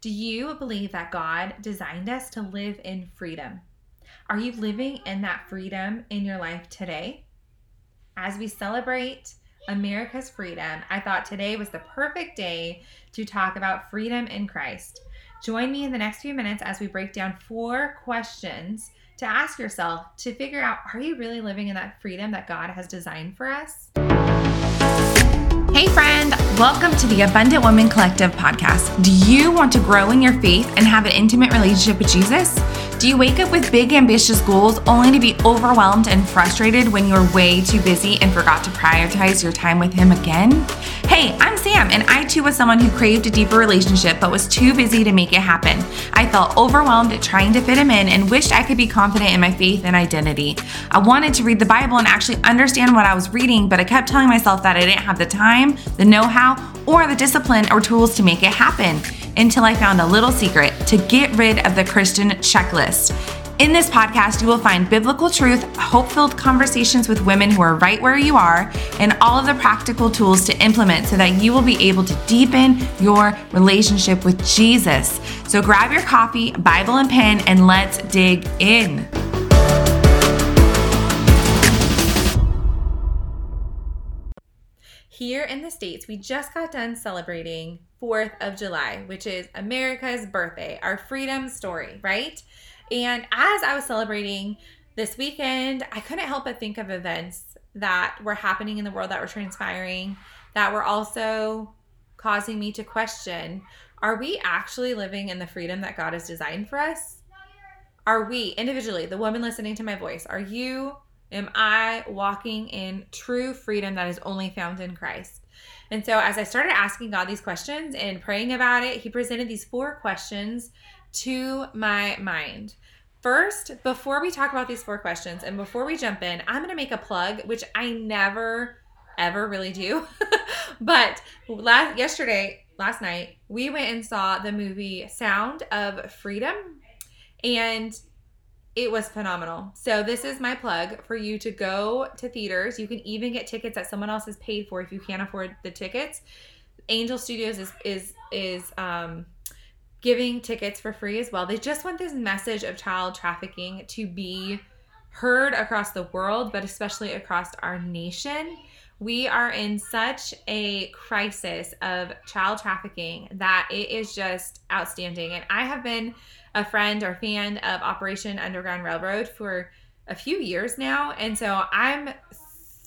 Do you believe that God designed us to live in freedom? Are you living in that freedom in your life today? As we celebrate America's freedom, I thought today was the perfect day to talk about freedom in Christ. Join me in the next few minutes as we break down four questions to ask yourself to figure out are you really living in that freedom that God has designed for us? Hey, friend, welcome to the Abundant Woman Collective podcast. Do you want to grow in your faith and have an intimate relationship with Jesus? Do you wake up with big, ambitious goals only to be overwhelmed and frustrated when you're way too busy and forgot to prioritize your time with Him again? Hey, I'm Sam, and I too was someone who craved a deeper relationship but was too busy to make it happen. I felt overwhelmed at trying to fit Him in and wished I could be confident in my faith and identity. I wanted to read the Bible and actually understand what I was reading, but I kept telling myself that I didn't have the time, the know how, or the discipline or tools to make it happen until I found a little secret to get rid of the Christian checklist. In this podcast, you will find biblical truth, hope filled conversations with women who are right where you are, and all of the practical tools to implement so that you will be able to deepen your relationship with Jesus. So grab your coffee, Bible, and pen, and let's dig in. Here in the States, we just got done celebrating 4th of July, which is America's birthday, our freedom story, right? And as I was celebrating this weekend, I couldn't help but think of events that were happening in the world that were transpiring that were also causing me to question are we actually living in the freedom that God has designed for us? Are we individually, the woman listening to my voice, are you, am I walking in true freedom that is only found in Christ? And so, as I started asking God these questions and praying about it, He presented these four questions to my mind. First, before we talk about these four questions and before we jump in, I'm going to make a plug, which I never ever really do. but last yesterday, last night, we went and saw the movie Sound of Freedom and it was phenomenal. So this is my plug for you to go to theaters. You can even get tickets that someone else has paid for if you can't afford the tickets. Angel Studios is is is um giving tickets for free as well. They just want this message of child trafficking to be heard across the world, but especially across our nation. We are in such a crisis of child trafficking that it is just outstanding. And I have been a friend or fan of Operation Underground Railroad for a few years now. And so I'm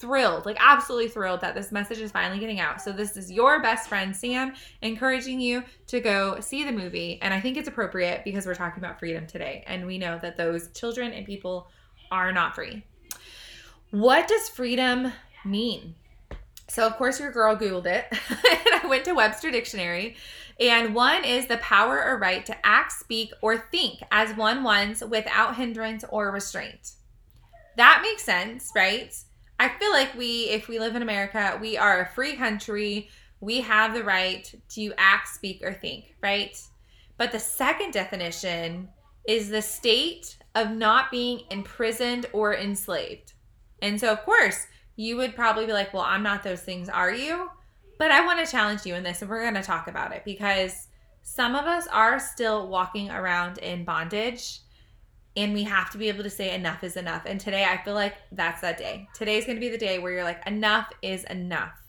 thrilled, like absolutely thrilled that this message is finally getting out. So this is your best friend Sam encouraging you to go see the movie and I think it's appropriate because we're talking about freedom today and we know that those children and people are not free. What does freedom mean? So of course your girl googled it and I went to Webster Dictionary and one is the power or right to act, speak, or think as one wants without hindrance or restraint. That makes sense, right? I feel like we, if we live in America, we are a free country. We have the right to act, speak, or think, right? But the second definition is the state of not being imprisoned or enslaved. And so, of course, you would probably be like, well, I'm not those things, are you? But I want to challenge you in this, and we're going to talk about it because some of us are still walking around in bondage and we have to be able to say enough is enough. And today I feel like that's that day. Today's going to be the day where you're like, enough is enough.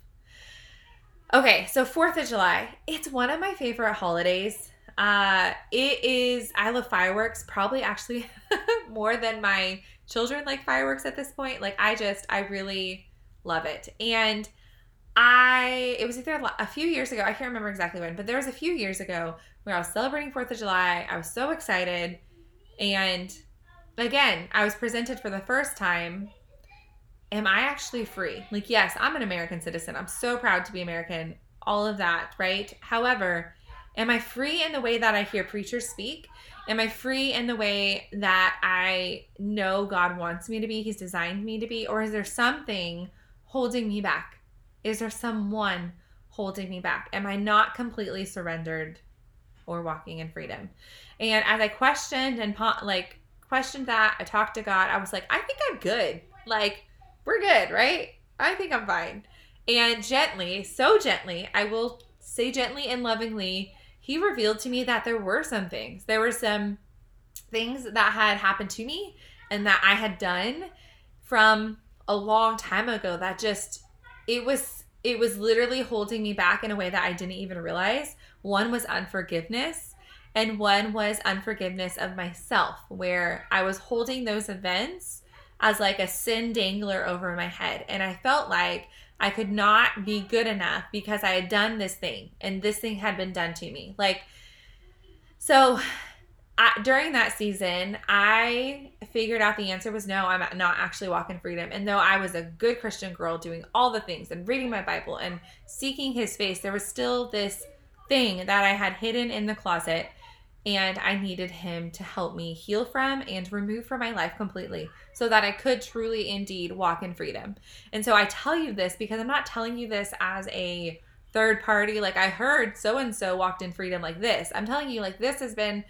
Okay, so 4th of July, it's one of my favorite holidays. Uh, it is, I love fireworks, probably actually more than my children like fireworks at this point. Like, I just, I really love it. And I, it was either a few years ago, I can't remember exactly when, but there was a few years ago where I was celebrating 4th of July. I was so excited and again, I was presented for the first time. Am I actually free? Like, yes, I'm an American citizen. I'm so proud to be American, all of that, right? However, am I free in the way that I hear preachers speak? Am I free in the way that I know God wants me to be? He's designed me to be? Or is there something holding me back? Is there someone holding me back? Am I not completely surrendered or walking in freedom? And as I questioned and like questioned that, I talked to God. I was like, I think I'm good. Like, we're good, right? I think I'm fine. And gently, so gently, I will say gently and lovingly, he revealed to me that there were some things. There were some things that had happened to me and that I had done from a long time ago that just it was it was literally holding me back in a way that I didn't even realize. One was unforgiveness and one was unforgiveness of myself where I was holding those events as like a sin dangler over my head and I felt like I could not be good enough because I had done this thing and this thing had been done to me. Like, so I, during that season, I figured out the answer was no, I'm not actually walking freedom. And though I was a good Christian girl doing all the things and reading my Bible and seeking his face, there was still this thing that I had hidden in the closet and I needed him to help me heal from and remove from my life completely so that I could truly indeed walk in freedom. And so I tell you this because I'm not telling you this as a third party like I heard so and so walked in freedom like this. I'm telling you like this has been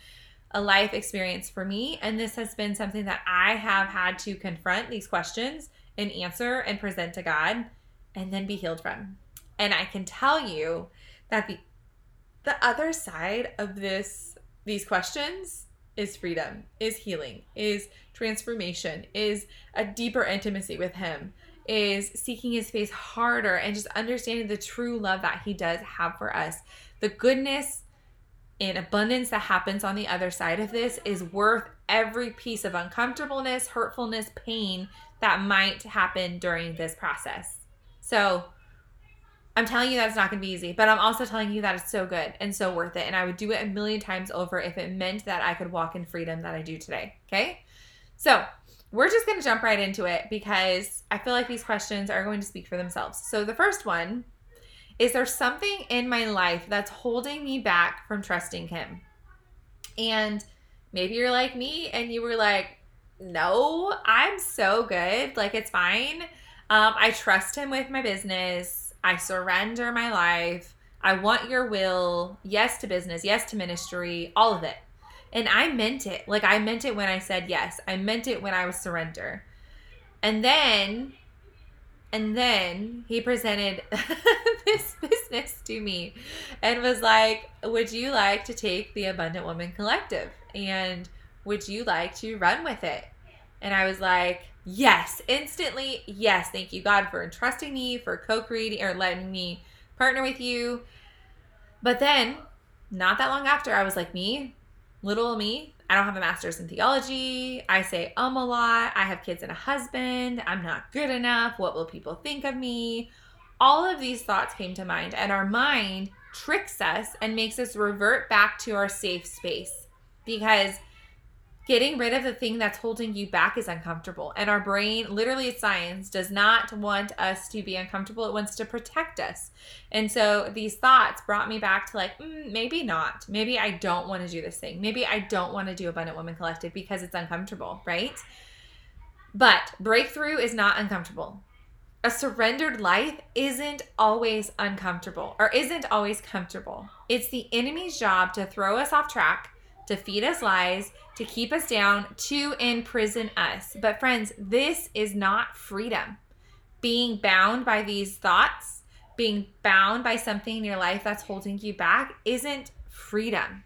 a life experience for me and this has been something that I have had to confront these questions and answer and present to God and then be healed from. And I can tell you that the the other side of this these questions is freedom, is healing, is transformation, is a deeper intimacy with Him, is seeking His face harder and just understanding the true love that He does have for us. The goodness and abundance that happens on the other side of this is worth every piece of uncomfortableness, hurtfulness, pain that might happen during this process. So, I'm telling you that it's not going to be easy, but I'm also telling you that it's so good and so worth it. And I would do it a million times over if it meant that I could walk in freedom that I do today. Okay. So we're just going to jump right into it because I feel like these questions are going to speak for themselves. So the first one is there something in my life that's holding me back from trusting Him? And maybe you're like me and you were like, no, I'm so good. Like, it's fine. Um, I trust Him with my business. I surrender my life. I want your will. Yes to business. Yes to ministry. All of it. And I meant it. Like I meant it when I said yes. I meant it when I was surrender. And then and then he presented this business to me and was like, Would you like to take the Abundant Woman Collective? And would you like to run with it? And I was like, Yes, instantly, yes. Thank you, God, for entrusting me, for co creating or letting me partner with you. But then, not that long after, I was like, me, little me, I don't have a master's in theology. I say um a lot. I have kids and a husband. I'm not good enough. What will people think of me? All of these thoughts came to mind, and our mind tricks us and makes us revert back to our safe space because Getting rid of the thing that's holding you back is uncomfortable. And our brain, literally science, does not want us to be uncomfortable. It wants to protect us. And so these thoughts brought me back to like, mm, maybe not. Maybe I don't want to do this thing. Maybe I don't want to do Abundant Woman Collective because it's uncomfortable, right? But breakthrough is not uncomfortable. A surrendered life isn't always uncomfortable or isn't always comfortable. It's the enemy's job to throw us off track to feed us lies, to keep us down, to imprison us. But, friends, this is not freedom. Being bound by these thoughts, being bound by something in your life that's holding you back, isn't freedom.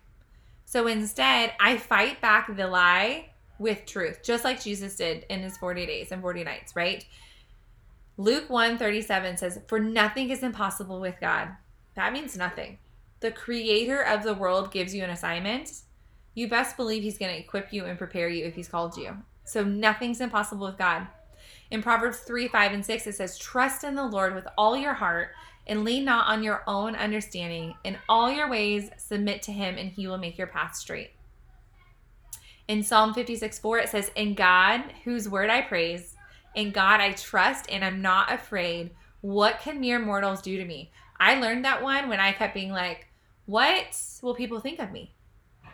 So instead, I fight back the lie with truth, just like Jesus did in his 40 days and 40 nights, right? Luke 1 37 says, For nothing is impossible with God. That means nothing. The creator of the world gives you an assignment you best believe he's going to equip you and prepare you if he's called you. So nothing's impossible with God. In Proverbs 3 5 and 6, it says, Trust in the Lord with all your heart and lean not on your own understanding. In all your ways, submit to him, and he will make your path straight. In Psalm 56 4, it says, In God, whose word I praise, in God I trust and I'm not afraid. What can mere mortals do to me? I learned that one when I kept being like, What will people think of me?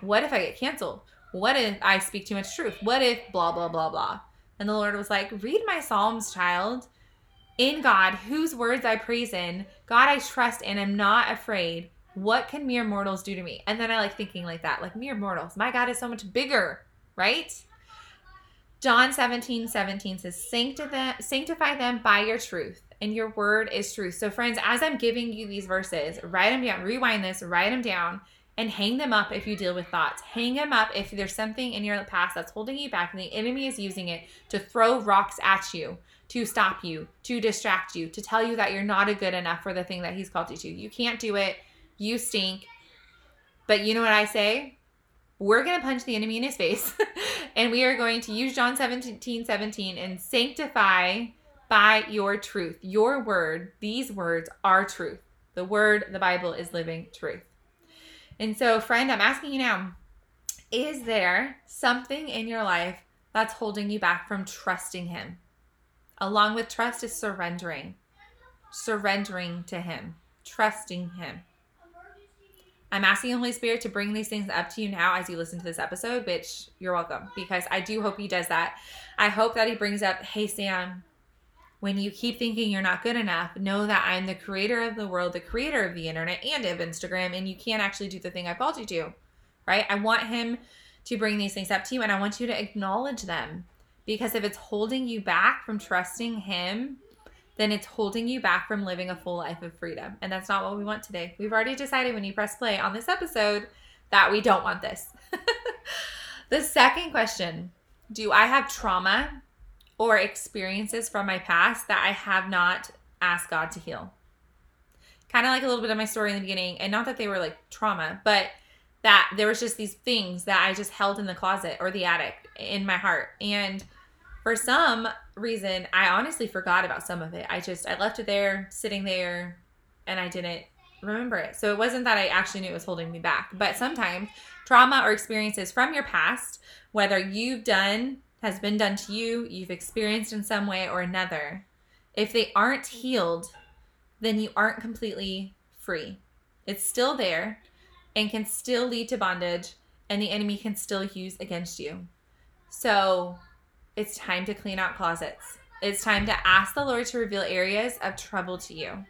What if I get canceled? What if I speak too much truth? What if blah, blah, blah, blah? And the Lord was like, Read my Psalms, child. In God, whose words I praise in, God I trust and am not afraid. What can mere mortals do to me? And then I like thinking like that, like mere mortals. My God is so much bigger, right? John 17, 17 says, Sanctify, them by your truth, and your word is truth. So, friends, as I'm giving you these verses, write them down, rewind this, write them down, and hang them up if you deal with thoughts. Hang them up if there's something in your past that's holding you back and the enemy is using it to throw rocks at you, to stop you, to distract you, to tell you that you're not good enough for the thing that he's called you to. You can't do it. You stink. But you know what I say? We're going to punch the enemy in his face and we are going to use John 17 17 and sanctify by your truth. Your word, these words are truth. The word, the Bible is living truth. And so, friend, I'm asking you now is there something in your life that's holding you back from trusting Him? Along with trust is surrendering, surrendering to Him, trusting Him. I'm asking the Holy Spirit to bring these things up to you now as you listen to this episode, which you're welcome because I do hope He does that. I hope that He brings up, hey, Sam, when you keep thinking you're not good enough, know that I'm the creator of the world, the creator of the internet and of Instagram, and you can't actually do the thing I called you to, right? I want him to bring these things up to you and I want you to acknowledge them because if it's holding you back from trusting him, then it's holding you back from living a full life of freedom. And that's not what we want today. We've already decided when you press play on this episode that we don't want this. the second question Do I have trauma or experiences from my past that I have not asked God to heal. Kind of like a little bit of my story in the beginning, and not that they were like trauma, but that there was just these things that I just held in the closet or the attic in my heart. And for some reason, I honestly forgot about some of it. I just I left it there, sitting there, and I didn't remember it. So it wasn't that I actually knew it was holding me back, but sometimes trauma or experiences from your past, whether you've done has been done to you, you've experienced in some way or another, if they aren't healed, then you aren't completely free. It's still there and can still lead to bondage, and the enemy can still use against you. So it's time to clean out closets. It's time to ask the Lord to reveal areas of trouble to you.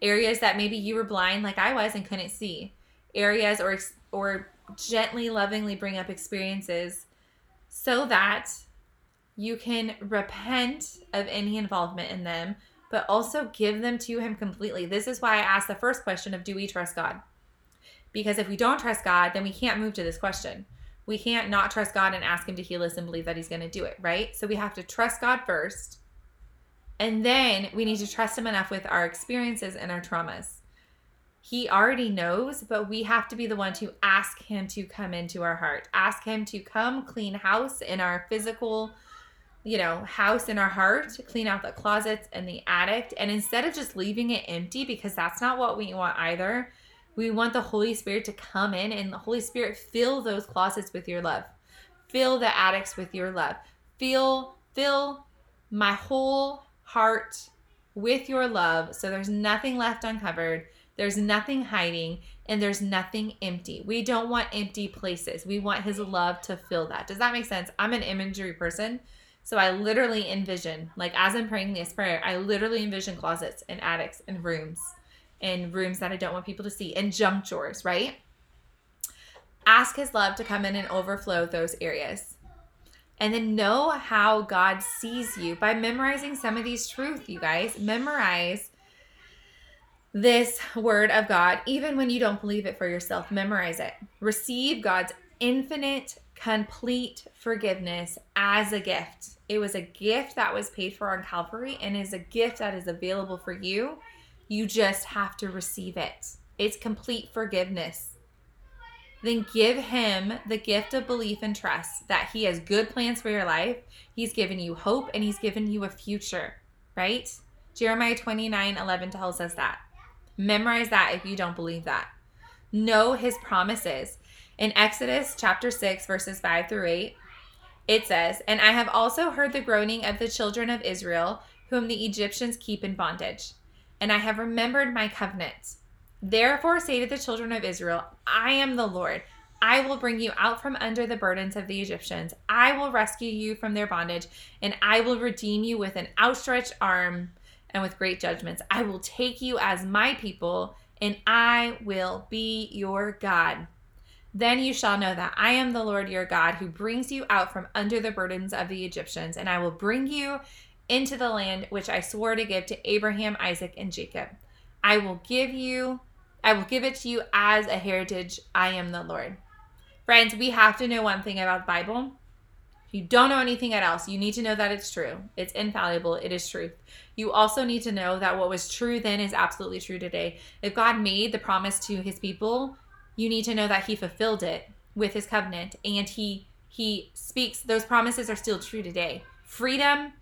Areas that maybe you were blind like I was and couldn't see. Areas or or gently lovingly bring up experiences so that you can repent of any involvement in them, but also give them to Him completely. This is why I asked the first question of do we trust God? Because if we don't trust God, then we can't move to this question. We can't not trust God and ask Him to heal us and believe that He's going to do it, right? So we have to trust God first. And then we need to trust Him enough with our experiences and our traumas. He already knows, but we have to be the one to ask Him to come into our heart. Ask Him to come clean house in our physical you know, house in our heart, clean out the closets and the attic. And instead of just leaving it empty, because that's not what we want either, we want the Holy Spirit to come in and the Holy Spirit fill those closets with your love. Fill the attics with your love. Fill, fill my whole heart with your love so there's nothing left uncovered. There's nothing hiding and there's nothing empty. We don't want empty places. We want his love to fill that. Does that make sense? I'm an imagery person. So I literally envision, like as I'm praying this prayer, I literally envision closets and attics and rooms and rooms that I don't want people to see and junk drawers, right? Ask his love to come in and overflow those areas. And then know how God sees you by memorizing some of these truths, you guys. Memorize this word of God, even when you don't believe it for yourself. Memorize it. Receive God's infinite, complete forgiveness as a gift. It was a gift that was paid for on Calvary and is a gift that is available for you. You just have to receive it. It's complete forgiveness. Then give him the gift of belief and trust that he has good plans for your life. He's given you hope and he's given you a future, right? Jeremiah 29 11 tells us that. Memorize that if you don't believe that. Know his promises. In Exodus chapter 6, verses 5 through 8, it says, And I have also heard the groaning of the children of Israel, whom the Egyptians keep in bondage. And I have remembered my covenant. Therefore say to the children of Israel, I am the Lord. I will bring you out from under the burdens of the Egyptians. I will rescue you from their bondage, and I will redeem you with an outstretched arm and with great judgments. I will take you as my people, and I will be your God. Then you shall know that I am the Lord your God who brings you out from under the burdens of the Egyptians, and I will bring you into the land which I swore to give to Abraham, Isaac, and Jacob. I will give you I will give it to you as a heritage. I am the Lord. Friends, we have to know one thing about the Bible. If you don't know anything else, you need to know that it's true. It's infallible. It is truth. You also need to know that what was true then is absolutely true today. If God made the promise to his people, you need to know that he fulfilled it with his covenant and he he speaks those promises are still true today. Freedom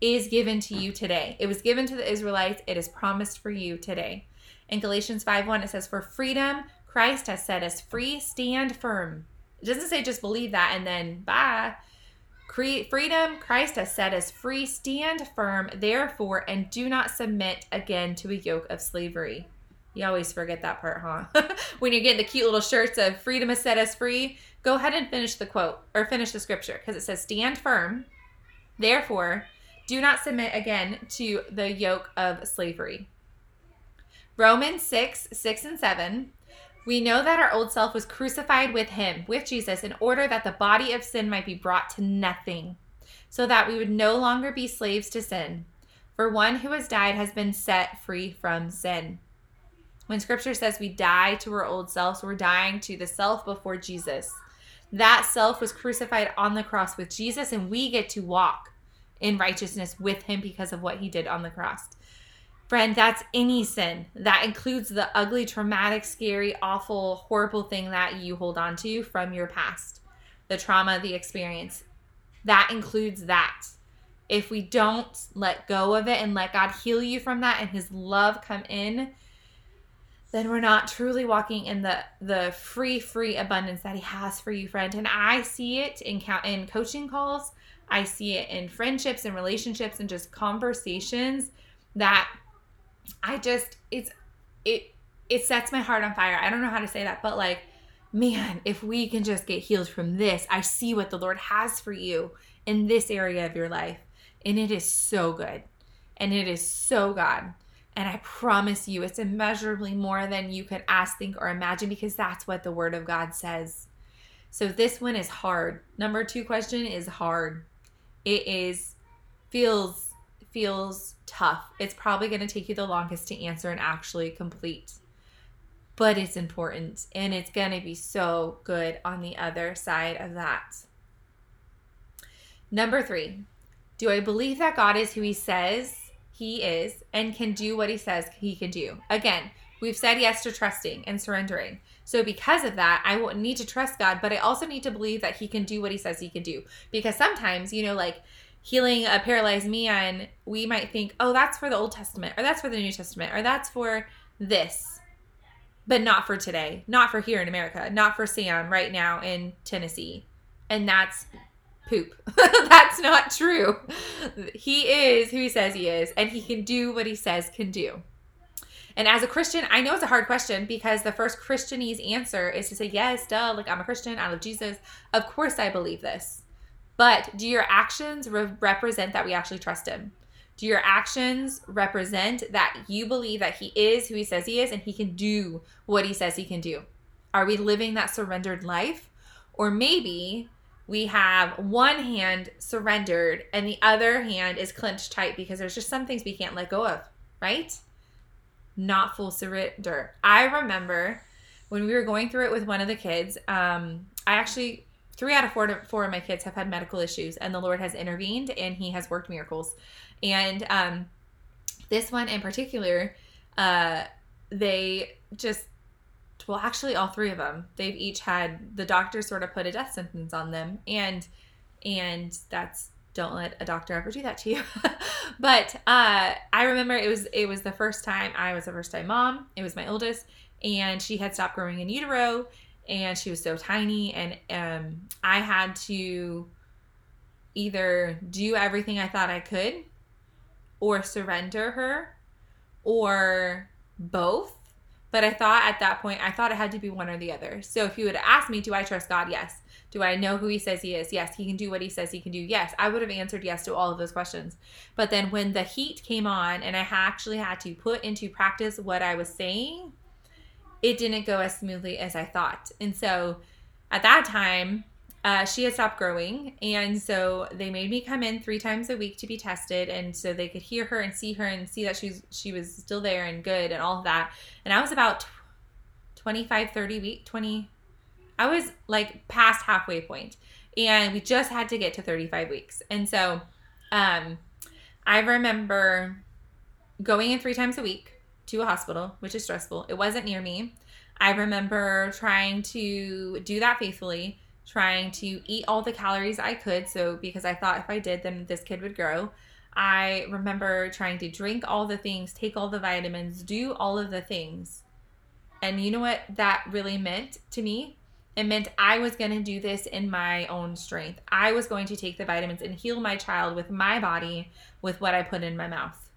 is given to you today. It was given to the Israelites. It is promised for you today. In Galatians 5 1, it says, For freedom, Christ has set us free. Stand firm. It doesn't say just believe that and then bye. Freedom, Christ has set us free. Stand firm, therefore, and do not submit again to a yoke of slavery. You always forget that part, huh? when you're getting the cute little shirts of freedom has set us free, go ahead and finish the quote or finish the scripture because it says, Stand firm, therefore, do not submit again to the yoke of slavery. Romans 6, 6 and 7 we know that our old self was crucified with him, with Jesus, in order that the body of sin might be brought to nothing, so that we would no longer be slaves to sin. For one who has died has been set free from sin. When scripture says we die to our old selves, we're dying to the self before Jesus. That self was crucified on the cross with Jesus, and we get to walk in righteousness with him because of what he did on the cross. Friend, that's any sin. That includes the ugly, traumatic, scary, awful, horrible thing that you hold on to from your past, the trauma, the experience. That includes that. If we don't let go of it and let God heal you from that and his love come in, then we're not truly walking in the the free free abundance that he has for you friend and i see it in in coaching calls i see it in friendships and relationships and just conversations that I just it's it it sets my heart on fire. I don't know how to say that, but like man, if we can just get healed from this, I see what the Lord has for you in this area of your life. And it is so good. And it is so God. And I promise you, it's immeasurably more than you could ask, think, or imagine because that's what the Word of God says. So this one is hard. Number two question is hard. It is, feels feels tough, it's probably going to take you the longest to answer and actually complete. But it's important and it's going to be so good on the other side of that. Number three, do I believe that God is who He says He is and can do what He says He can do? Again, we've said yes to trusting and surrendering. So, because of that, I need to trust God, but I also need to believe that He can do what He says He can do. Because sometimes, you know, like healing a paralyzed man, we might think, oh, that's for the Old Testament, or that's for the New Testament, or that's for this, but not for today, not for here in America, not for Sam right now in Tennessee. And that's poop. that's not true. He is who he says he is, and he can do what he says can do. And as a Christian, I know it's a hard question because the first Christianese answer is to say, yes, duh, like I'm a Christian, I love Jesus. Of course I believe this. But do your actions re- represent that we actually trust him? Do your actions represent that you believe that he is who he says he is and he can do what he says he can do? Are we living that surrendered life? Or maybe we have one hand surrendered and the other hand is clenched tight because there's just some things we can't let go of, right? Not full surrender. I remember when we were going through it with one of the kids, um, I actually three out of four, four of my kids have had medical issues and the lord has intervened and he has worked miracles and um, this one in particular uh, they just well actually all three of them they've each had the doctor sort of put a death sentence on them and and that's don't let a doctor ever do that to you. But uh, i remember it was it was the first time i was a first time mom it was my oldest and she had stopped growing in utero and she was so tiny and um, i had to either do everything i thought i could or surrender her or both but i thought at that point i thought it had to be one or the other. So if you would ask me do i trust god? Yes. Do i know who he says he is? Yes. He can do what he says he can do. Yes. I would have answered yes to all of those questions. But then when the heat came on and i actually had to put into practice what i was saying it didn't go as smoothly as I thought. And so at that time, uh, she had stopped growing. And so they made me come in three times a week to be tested. And so they could hear her and see her and see that she's, she was still there and good and all of that. And I was about 25, 30 week, 20. I was like past halfway point and we just had to get to 35 weeks. And so um, I remember going in three times a week to a hospital, which is stressful. It wasn't near me. I remember trying to do that faithfully, trying to eat all the calories I could. So, because I thought if I did, then this kid would grow. I remember trying to drink all the things, take all the vitamins, do all of the things. And you know what that really meant to me? It meant I was going to do this in my own strength. I was going to take the vitamins and heal my child with my body with what I put in my mouth.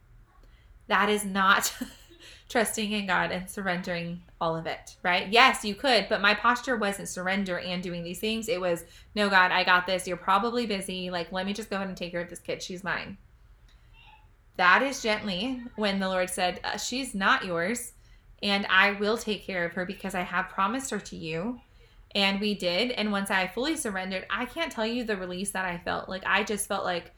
That is not trusting in God and surrendering all of it, right? Yes, you could, but my posture wasn't surrender and doing these things. It was, no, God, I got this. You're probably busy. Like, let me just go ahead and take care of this kid. She's mine. That is gently when the Lord said, uh, She's not yours, and I will take care of her because I have promised her to you. And we did. And once I fully surrendered, I can't tell you the release that I felt. Like, I just felt like,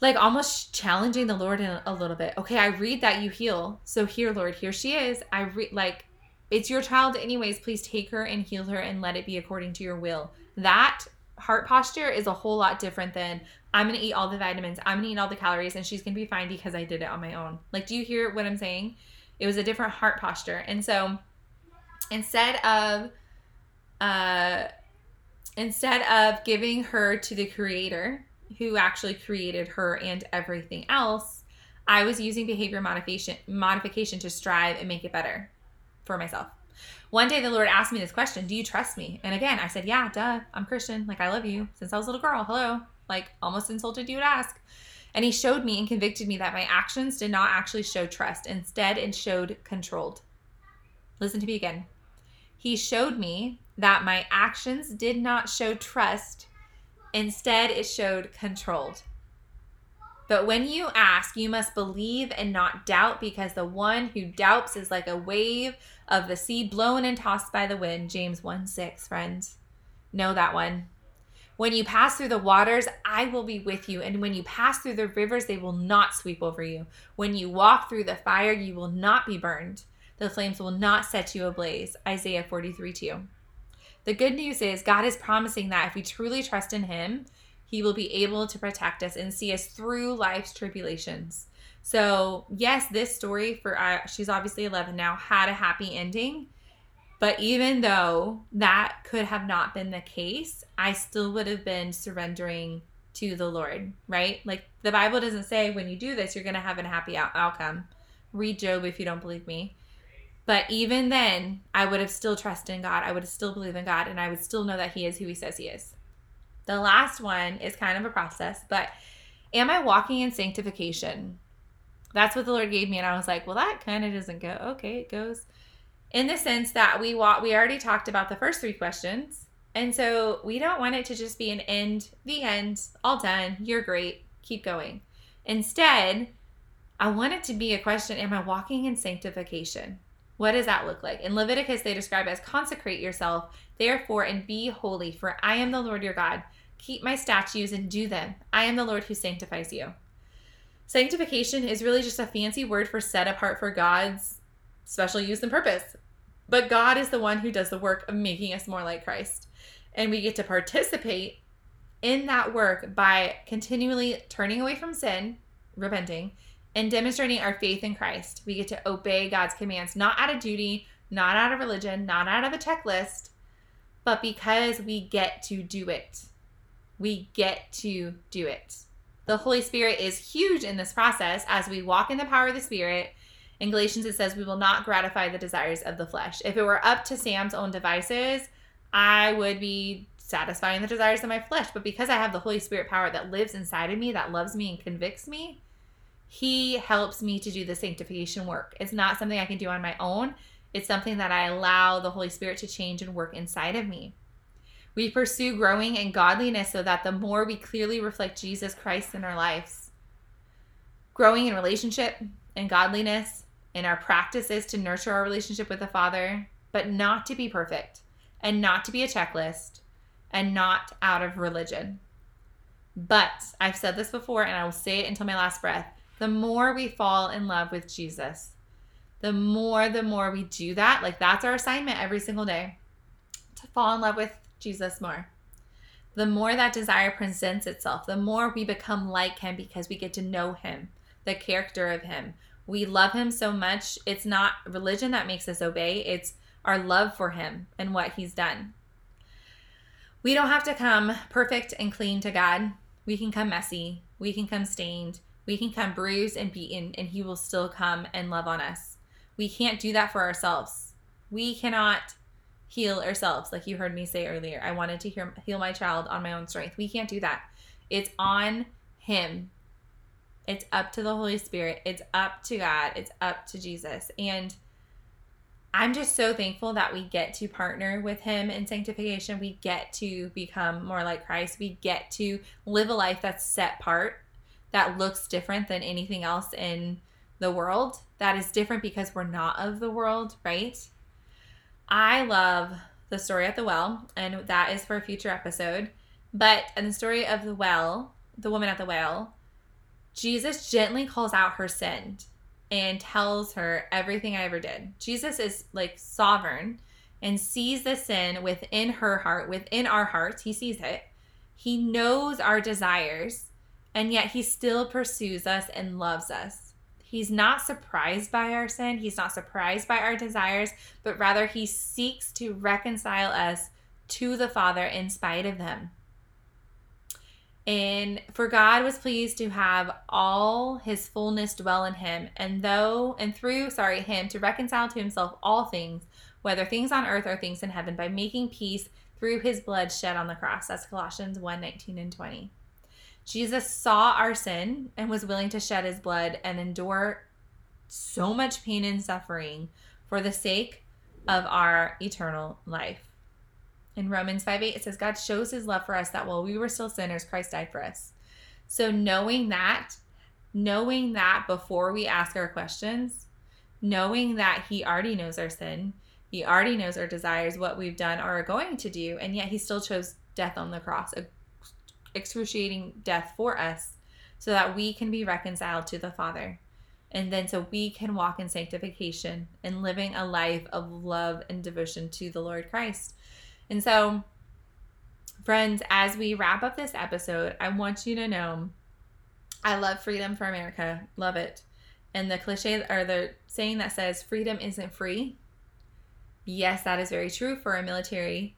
like almost challenging the Lord in a little bit. Okay, I read that you heal. So here, Lord, here she is. I read like it's your child anyways. Please take her and heal her and let it be according to your will. That heart posture is a whole lot different than I'm going to eat all the vitamins. I'm going to eat all the calories and she's going to be fine because I did it on my own. Like do you hear what I'm saying? It was a different heart posture. And so instead of uh instead of giving her to the creator who actually created her and everything else, I was using behavior modification modification to strive and make it better for myself. One day the Lord asked me this question, "Do you trust me?" And again, I said, "Yeah, duh. I'm Christian. Like I love you since I was a little girl. Hello." Like almost insulted you to ask. And he showed me and convicted me that my actions did not actually show trust. Instead, it showed controlled. Listen to me again. He showed me that my actions did not show trust Instead, it showed controlled. But when you ask, you must believe and not doubt, because the one who doubts is like a wave of the sea blown and tossed by the wind. James 1 6, friends. Know that one. When you pass through the waters, I will be with you. And when you pass through the rivers, they will not sweep over you. When you walk through the fire, you will not be burned. The flames will not set you ablaze. Isaiah 43 2. The good news is God is promising that if we truly trust in Him, He will be able to protect us and see us through life's tribulations. So, yes, this story for uh, she's obviously 11 now had a happy ending. But even though that could have not been the case, I still would have been surrendering to the Lord, right? Like the Bible doesn't say when you do this, you're going to have a happy out- outcome. Read Job if you don't believe me. But even then, I would have still trusted in God. I would have still believed in God and I would still know that He is who He says He is. The last one is kind of a process, but am I walking in sanctification? That's what the Lord gave me. And I was like, well, that kind of doesn't go. Okay, it goes in the sense that we walk, we already talked about the first three questions. And so we don't want it to just be an end, the end, all done, you're great, keep going. Instead, I want it to be a question Am I walking in sanctification? What does that look like? In Leviticus, they describe as consecrate yourself, therefore, and be holy, for I am the Lord your God. Keep my statutes and do them. I am the Lord who sanctifies you. Sanctification is really just a fancy word for set apart for God's special use and purpose. But God is the one who does the work of making us more like Christ. And we get to participate in that work by continually turning away from sin, repenting, and demonstrating our faith in Christ. We get to obey God's commands, not out of duty, not out of religion, not out of a checklist, but because we get to do it. We get to do it. The Holy Spirit is huge in this process as we walk in the power of the Spirit. In Galatians, it says, We will not gratify the desires of the flesh. If it were up to Sam's own devices, I would be satisfying the desires of my flesh. But because I have the Holy Spirit power that lives inside of me, that loves me and convicts me, he helps me to do the sanctification work. It's not something I can do on my own, it's something that I allow the Holy Spirit to change and work inside of me. We pursue growing in godliness so that the more we clearly reflect Jesus Christ in our lives. Growing in relationship and godliness in our practices to nurture our relationship with the Father, but not to be perfect and not to be a checklist and not out of religion. But I've said this before and I will say it until my last breath the more we fall in love with Jesus, the more, the more we do that, like that's our assignment every single day to fall in love with Jesus more. The more that desire presents itself, the more we become like him because we get to know him, the character of him. We love him so much. It's not religion that makes us obey, it's our love for him and what he's done. We don't have to come perfect and clean to God. We can come messy. We can come stained. We can come bruised and beaten, and He will still come and love on us. We can't do that for ourselves. We cannot heal ourselves, like you heard me say earlier. I wanted to hear, heal my child on my own strength. We can't do that. It's on Him. It's up to the Holy Spirit. It's up to God. It's up to Jesus. And I'm just so thankful that we get to partner with Him in sanctification. We get to become more like Christ. We get to live a life that's set apart, that looks different than anything else in the world. That is different because we're not of the world, right? I love the story at the well, and that is for a future episode. But in the story of the well, the woman at the well, Jesus gently calls out her sin and tells her everything I ever did. Jesus is like sovereign and sees the sin within her heart, within our hearts. He sees it. He knows our desires, and yet he still pursues us and loves us. He's not surprised by our sin, he's not surprised by our desires, but rather he seeks to reconcile us to the Father in spite of them. And for God was pleased to have all his fullness dwell in him, and though and through, sorry, him to reconcile to himself all things, whether things on earth or things in heaven, by making peace through his blood shed on the cross. That's Colossians 1 19 and 20. Jesus saw our sin and was willing to shed his blood and endure so much pain and suffering for the sake of our eternal life. In Romans 5 8, it says, God shows his love for us that while we were still sinners, Christ died for us. So, knowing that, knowing that before we ask our questions, knowing that he already knows our sin, he already knows our desires, what we've done or are going to do, and yet he still chose death on the cross, excruciating death for us, so that we can be reconciled to the Father. And then so we can walk in sanctification and living a life of love and devotion to the Lord Christ. And so, friends, as we wrap up this episode, I want you to know I love freedom for America. Love it. And the cliche or the saying that says freedom isn't free. Yes, that is very true for a military.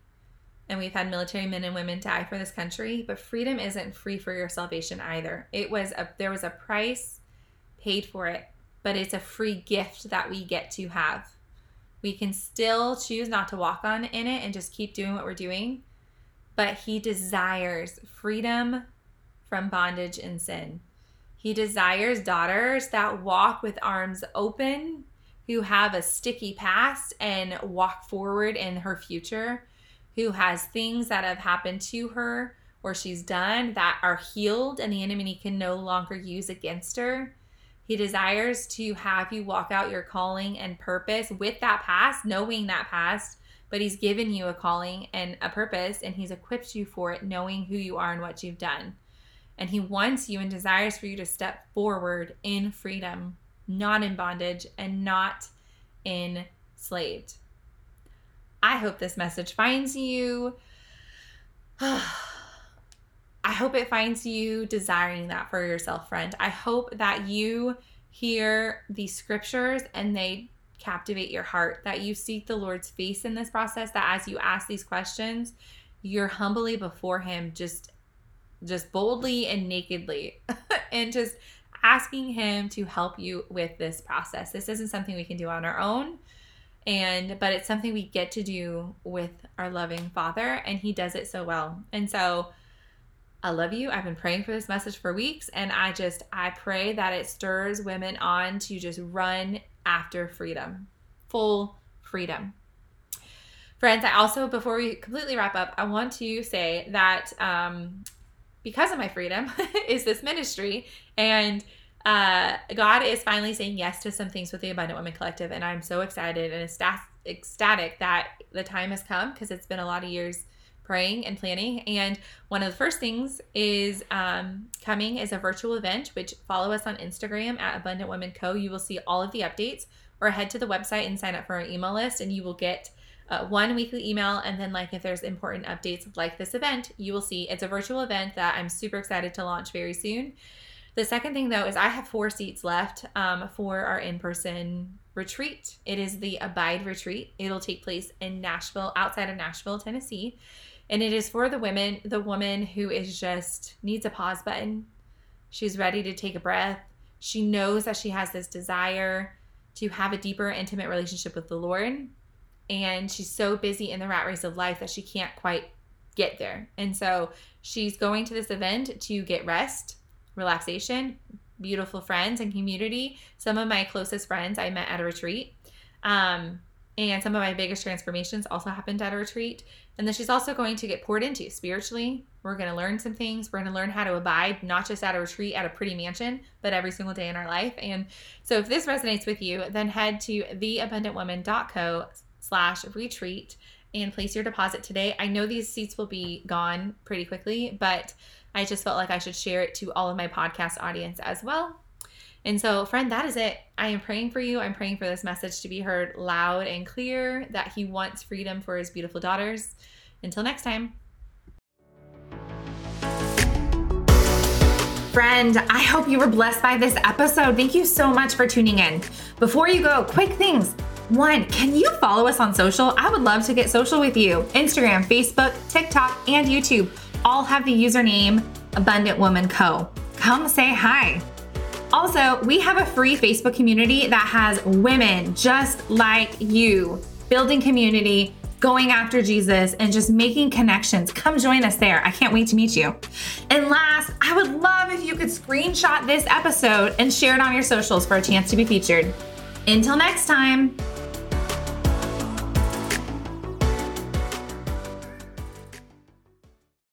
And we've had military men and women die for this country, but freedom isn't free for your salvation either. It was a there was a price paid for it, but it's a free gift that we get to have. We can still choose not to walk on in it and just keep doing what we're doing. But he desires freedom from bondage and sin. He desires daughters that walk with arms open, who have a sticky past and walk forward in her future, who has things that have happened to her or she's done that are healed and the enemy can no longer use against her. He desires to have you walk out your calling and purpose with that past, knowing that past, but He's given you a calling and a purpose, and He's equipped you for it, knowing who you are and what you've done. And He wants you and desires for you to step forward in freedom, not in bondage and not enslaved. I hope this message finds you. I hope it finds you desiring that for yourself, friend. I hope that you hear these scriptures and they captivate your heart, that you seek the Lord's face in this process, that as you ask these questions, you're humbly before him just just boldly and nakedly and just asking him to help you with this process. This isn't something we can do on our own and but it's something we get to do with our loving father and he does it so well. And so I love you. I've been praying for this message for weeks and I just I pray that it stirs women on to just run after freedom. Full freedom. Friends, I also before we completely wrap up, I want to say that um because of my freedom is this ministry and uh God is finally saying yes to some things with the Abundant Women Collective and I'm so excited and ecstatic that the time has come because it's been a lot of years praying and planning. And one of the first things is um, coming is a virtual event, which follow us on Instagram at Abundant Women Co. You will see all of the updates. or head to the website and sign up for our email list, and you will get uh, one weekly email. And then, like, if there's important updates like this event, you will see it's a virtual event that I'm super excited to launch very soon. The second thing, though, is I have four seats left um, for our in person retreat. It is the Abide Retreat. It'll take place in Nashville, outside of Nashville, Tennessee. And it is for the women, the woman who is just needs a pause button. She's ready to take a breath. She knows that she has this desire to have a deeper, intimate relationship with the Lord. And she's so busy in the rat race of life that she can't quite get there. And so she's going to this event to get rest, relaxation, beautiful friends and community. Some of my closest friends I met at a retreat. Um, and some of my biggest transformations also happened at a retreat. And then she's also going to get poured into spiritually. We're going to learn some things. We're going to learn how to abide, not just at a retreat at a pretty mansion, but every single day in our life. And so if this resonates with you, then head to theabundantwoman.co slash retreat and place your deposit today. I know these seats will be gone pretty quickly, but I just felt like I should share it to all of my podcast audience as well. And so, friend, that is it. I am praying for you. I'm praying for this message to be heard loud and clear that He wants freedom for His beautiful daughters. Until next time. Friend, I hope you were blessed by this episode. Thank you so much for tuning in. Before you go, quick things. One, can you follow us on social? I would love to get social with you. Instagram, Facebook, TikTok, and YouTube all have the username Abundant Woman Co. Come say hi. Also, we have a free Facebook community that has women just like you building community, going after Jesus, and just making connections. Come join us there. I can't wait to meet you. And last, I would love if you could screenshot this episode and share it on your socials for a chance to be featured. Until next time.